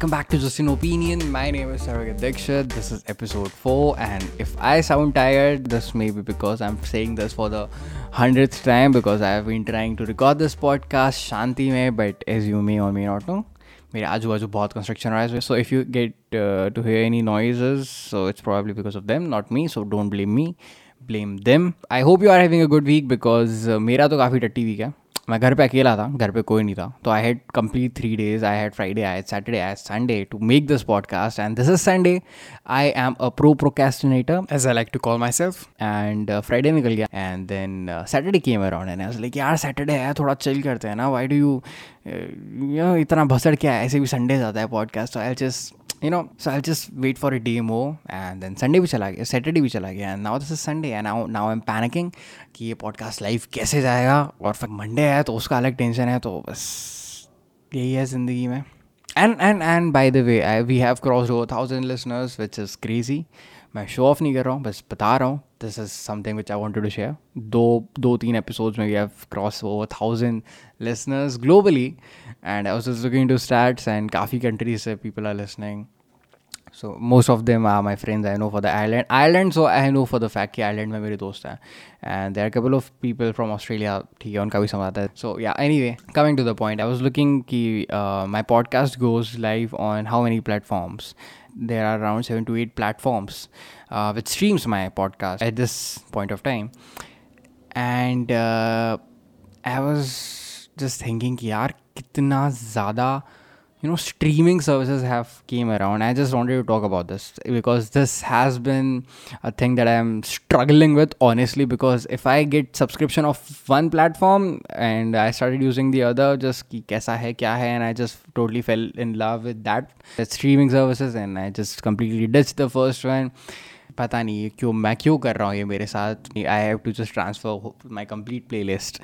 welcome back to Just an Opinion. My name is Sarvik Dikshit. This is episode 4, and if I sound tired, this may be because I'm saying this for the hundredth time because I have been trying to record this podcast Shanti mein, but as you may or may not know, मेरे आजू बाजू बहुत construction रहा है so if you get to hear any noises so it's probably because of them not me so don't blame me blame them I hope you are having a good week because मेरा तो काफ़ी टट्टी week है मैं घर पे अकेला था घर पे कोई नहीं था। तो I had complete three days I had Friday I Saturday I Sunday to make this podcast and this is Sunday I am a pro procrastinator as I like to call myself and Friday निकल गया। And then Saturday came around and I like यार Saturday है थोड़ा chill करते हैं ना। Why do you you इतना भसड़ क्या है? ऐसे भी संडे जाता है पॉडकास्ट तो I just you know so I just wait for a day more and then Sunday भी चला गया सैटरडे भी चला गया now this is Sunday and now now I am panicking कि ये पॉडकास्ट लाइव कैसे जाएगा और फिर मंडे है तो उसका अलग टेंशन है तो बस यही है ज़िंदगी में। And and and by the way I we have cross over thousand listeners which is crazy मैं शो ऑफ़ नहीं कर रहा हूँ, बस बता रहा हूँ। This is something which I wanted to share दो दो, तीन एपिसोड्स में we have cross over thousand listeners globally and I was looking to stats and काफ़ी कंट्रीज़ से people are listening so most of them are my friends i know for the ireland ireland so i know for the fact कि ireland में मेरे दोस्त हैं and there are a couple of people from australia ठीक है उनका भी समझ आता है so yeah anyway coming to the point i was looking कि uh, my podcast goes live on how many platforms there are around seven to eight platforms uh, which streams my podcast at this point of time and uh, I was just thinking कि यार कितना ज़्यादा you know streaming services have came around. I just wanted to talk about this because this has been a thing that i'm struggling with honestly because if i get subscription of one platform and i started using the other just ki kaisa hai kya hai and i just totally fell in love with that the streaming services and i just completely ditched the first one पता नहीं क्यों, मैं क्यों कर रहा हूँ ये मेरे साथ? I have to just transfer my complete playlist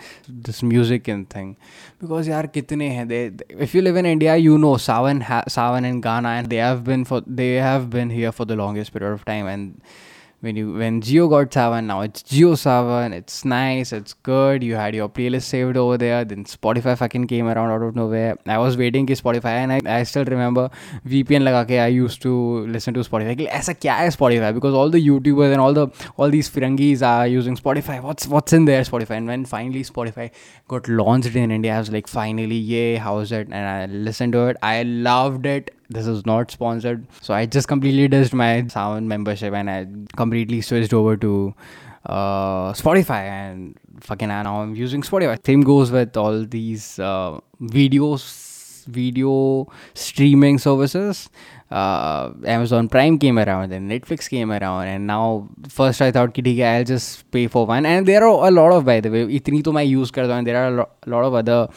this music in thing because यार कितने हैं they if you live in India you know Saavn Saavn and Gaana and they have been for they have been here for the longest period of time and when you when Jio got Saavn now it's Jio Saavn and it's nice, it's good. You had your playlist saved over there. Then Spotify fucking came around out of nowhere. I was waiting for Spotify and I, I still remember VPN like okay, I used to listen to Spotify. Like, a क्या है Spotify? Because all the YouTubers and all the all these firangis are using Spotify. What's what's in there Spotify? And when finally Spotify got launched in India, I was like, finally, yay! How's it? And I listened to it. I loved it this is not sponsored. So i just completely ditched my Saavn membership and i completely switched over to uh, spotify and fucking now i'm using spotify. Same goes with all these uh, videos video streaming services uh, amazon prime came around and netflix came around and now first i thought ki, i'll just pay for one and there are a lot of by the way इतनी तो मैं use करता हूँ there are a lot of other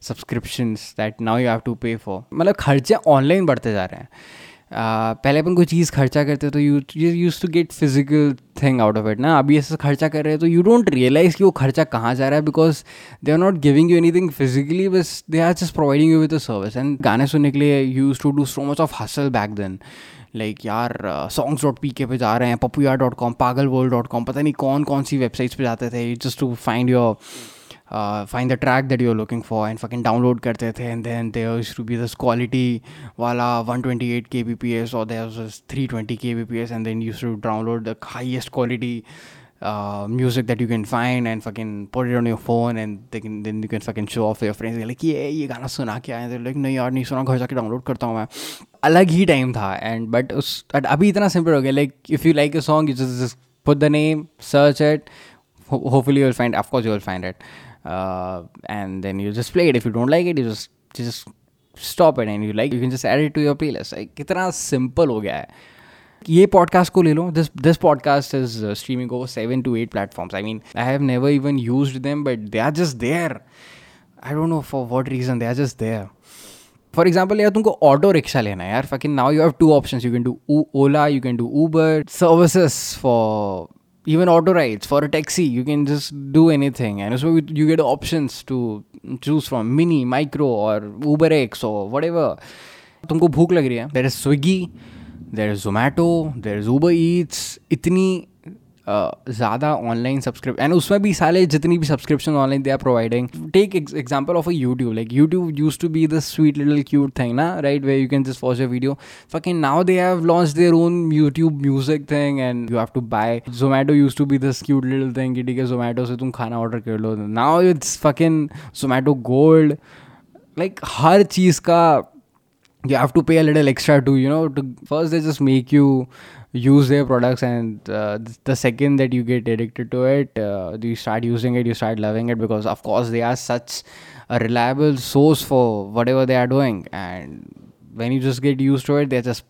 subscriptions that now you have to pay for मतलब खर्चे online बढ़ते जा रहे हैं uh, पहले अपन कोई चीज़ खर्चा करते तो you use to get physical thing out of it ना, अभी ऐसा खर्चा कर रहे हैं तो यू डोंट रियलाइज़ कि वो खर्चा कहाँ जा रहा है because they are not giving you anything physically बस they are just providing you with a service and गाने सुनने के लिए use to do so much of hassle back then like यार सॉन्ग्स डॉट पी के पे जा रहे हैं पपुया dot com Pagal World dot com पता नहीं कौन कौन सी वेबसाइट्स पे जाते थे just to find your uh, find the track that you're looking for and fucking download karte the and then there used to be this quality wala 128 kbps or there was this 320 kbps and then you used to download the highest quality uh, music that you can find and fucking put it on your phone and they can then you can fucking show off to your friends They're like ये ये गाना सुना क्या है like नहीं यार नहीं सुना घर जाके डाउनलोड करता हूँ मैं अलग ही टाइम था एंड बट उस but अभी इतना सिंपल हो गया like if you like a song you just put the name search it Ho- hopefully you'll find of course you'll find it uh, and then you just play it if you don't like it you just you just stop it and you like you can just add it to your playlist like कितना simple हो गया है ये podcast को ले लो this this podcast is streaming over seven to eight platforms I mean I have never even used them but they are just there I don't know for what reason they are just there for example यार तुमको auto rickshaw लेना है यार fucking now you have two options you can do Ola you can do Uber services for even auto rides for a taxi you can just do anything and so you get options to choose from mini micro or uber x or whatever तुमको भूख लग रही है there is Swiggy there is Zomato there is Uber Eats इतनी ज़्यादा online सब्सक्रिप and उसमें भी सारे जितनी भी subscription online they are providing take example of a YouTube like YouTube use to be the sweet little cute thing ना right way you can just watch your video fucking now they have launch their own YouTube music thing and you have to buy Zomato use to be this cute little thing ठीक है जोमैटो से तुम खाना order कर लो। Now it's fucking Zomato Gold like हर चीज़ का you have to pay a little extra to you know to first they just make you use their products and uh, the second that you get addicted to it uh, you start using it you start loving it because of course they are such a reliable source for whatever they are doing. And when you just get used to it they just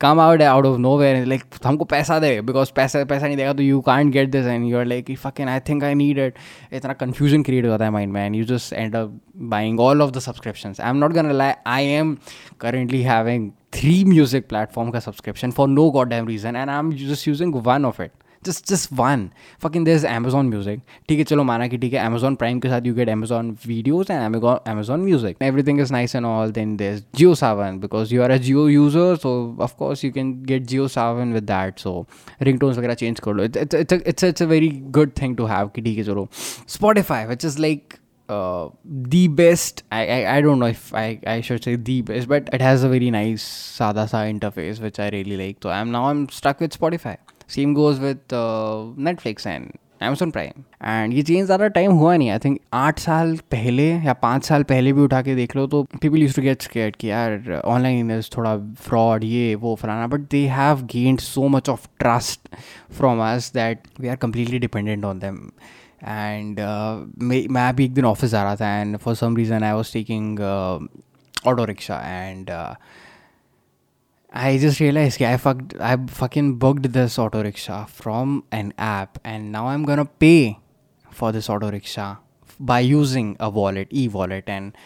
come out out of nowhere like हमको पैसा दे because पैसा पैसा नहीं देगा तो you can't get this and you are like if I think I need it इतना confusion create होता है माइंड में and you just end up buying all of the subscription I am not gonna like I am currently having three music platform का subscription for no god damn reason and I am just using one of it it just just one fucking there's amazon music ठीक है चलो माना कि ठीक है amazon prime के साथ you get amazon videos and amazon amazon music everything is nice and all then there's geo savan because you are a geo user so of course you can get geo savan with that so ringtones वगैरह change कर लो it's it's it's a, it's, a, it's a very good thing to have कि ठीक है चलो spotify which is like uh, the best I, I I don't know if I I should say the best but it has a very nice sada sa interface which I really like so I'm now I'm stuck with Spotify same goes with Netflix and Amazon Prime and ये change ज़्यादा time हुआ नहीं. I think आठ साल पहले या पाँच साल पहले भी उठा के देख लो तो people use to get scammed कि यार ऑनलाइन थोड़ा फ्रॉड ये, वो, फलाना. But they have gained so much of trust from us that we are completely dependent on them and मैं भी एक दिन ऑफ़िस आ रहा था and for some reason I was taking auto rickshaw and I just realized I fucked I fucking booked this auto rickshaw from an app and now I'm gonna pay for this auto rickshaw by using a wallet, e-wallet and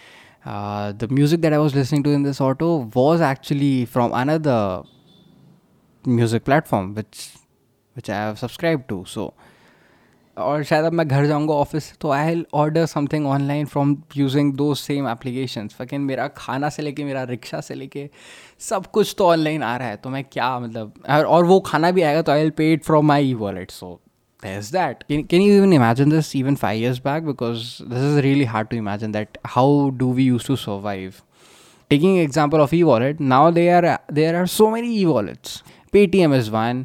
uh, the music that I was listening to in this auto was actually from another music platform which which I have subscribed to. So और शायद अब मैं घर जाऊँगा office से तो I order something online from using the same application fucking मेरा खाना से लेके, मेरा रिक्शा से लेके सब कुछ तो ऑनलाइन आ रहा है तो मैं क्या मतलब और वो खाना भी आएगा तो I pay it from my e wallet so that's that can you even imagine this even five years back because this is really hard to imagine that how do we use to survive taking example of e wallet now there are there are so many e wallets Paytm is one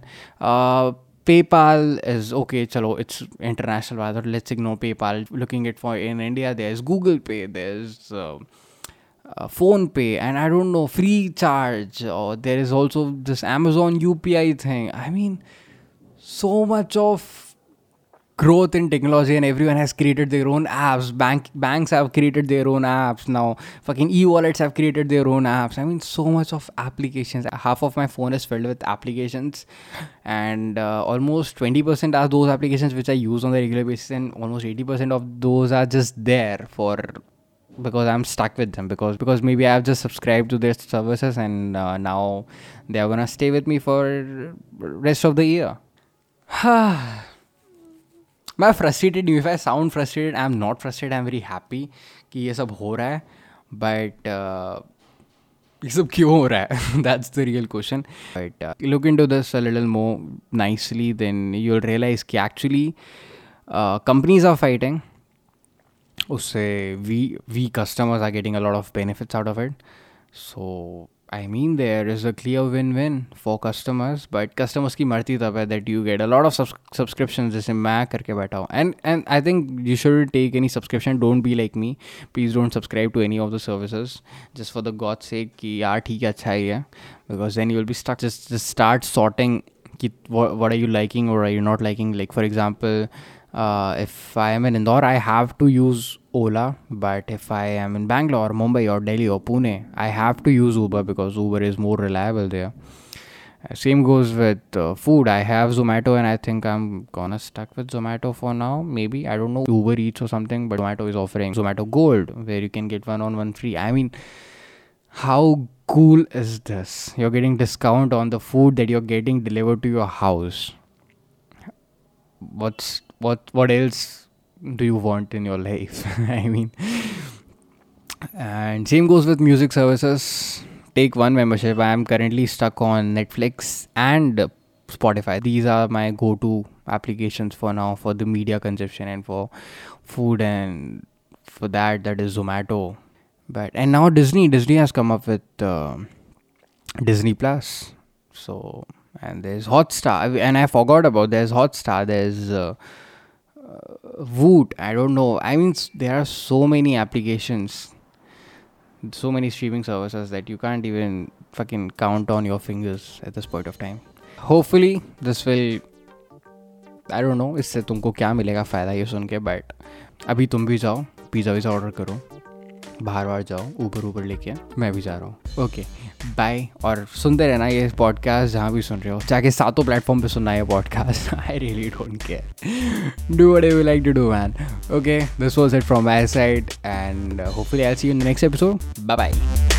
PayPal is okay, chalo, it's international rather. Let's ignore PayPal. Looking at for in India, there's Google Pay, there's uh, uh, PhonePe, and I don't know, FreeCharge, or there is also this Amazon UPI thing. I mean, so much of growth in technology and everyone has created their own apps. Bank banks have created their own apps now. Fucking e-wallets have created their own apps. I mean so much of applications. Half of my phone is filled with applications. And uh, almost 20% are those applications which i use on the regular basis. And almost 80% of those are just there for because i'm stuck with them. Because because maybe i've just subscribed to their services and uh, now they're gonna stay with me for rest of the year मैं frustrated if I sound frustrated I am not frustrated I am very happy कि ये सब हो रहा है. But uh, ये सब क्यों हो रहा है? That's the real question but look into this little more nicely then you realise कि एक्चुअली कंपनीज़ आर फाइटिंग उससे we we customers are getting a lot of benefits out of it so I mean, there is a clear win-win for customers, but customers की मर्ती तब है that you get a lot of subs- subscriptions जैसे मैं करके बैठा हूँ and and I think you should take any subscription. Don't be like me. Please don't subscribe to any of the services just for the God's sake कि यार ठीक है अच्छा ही है because then you will be stuck. Just just start sorting कि what, what are you liking or are you not liking. Like for example, uh, if I am in Indore, I have to use Ola. But if I am in Bangalore, Mumbai, or Delhi, or Pune, I have to use Uber because Uber is more reliable there. Uh, same goes with uh, food. I have Zomato, and I think I'm gonna stuck with Zomato for now. Maybe I don't know Uber Eats or something, but Zomato is offering Zomato Gold, where you can get one on one free. I mean, how cool is this? You're getting discount on the food that you're getting delivered to your house. What's what what else do you want in your life i mean and same goes with music services take one membership i am currently stuck on netflix and spotify these are my go-to applications for now for the media consumption and for food and for that that is Zomato. But and now Disney Disney has come up with uh, Disney Plus. So and there's Hotstar and I forgot about there's Hotstar. There's uh, Voot, I don't know. I mean, there are so many applications, so many streaming services that you can't even fucking count on your fingers at this point of time. Hopefully, this will. I don't know. इससे तुमको क्या मिलेगा फ़ायदा ये सुन के but अभी तुम भी जाओ पिज़्ज़ा विज़ा ऑर्डर करो बाहर बाहर जाओ ऊपर ऊपर लेके, मैं भी जा रहा हूँ। ओके बाय और सुनते रहना ये पॉडकास्ट जहाँ भी सुन रहे हो। चाहे सातों प्लेटफॉर्म पे सुनना है podcast I really don't care do what you like to do man okay this was it from my side and hopefully I see you next episode bye bye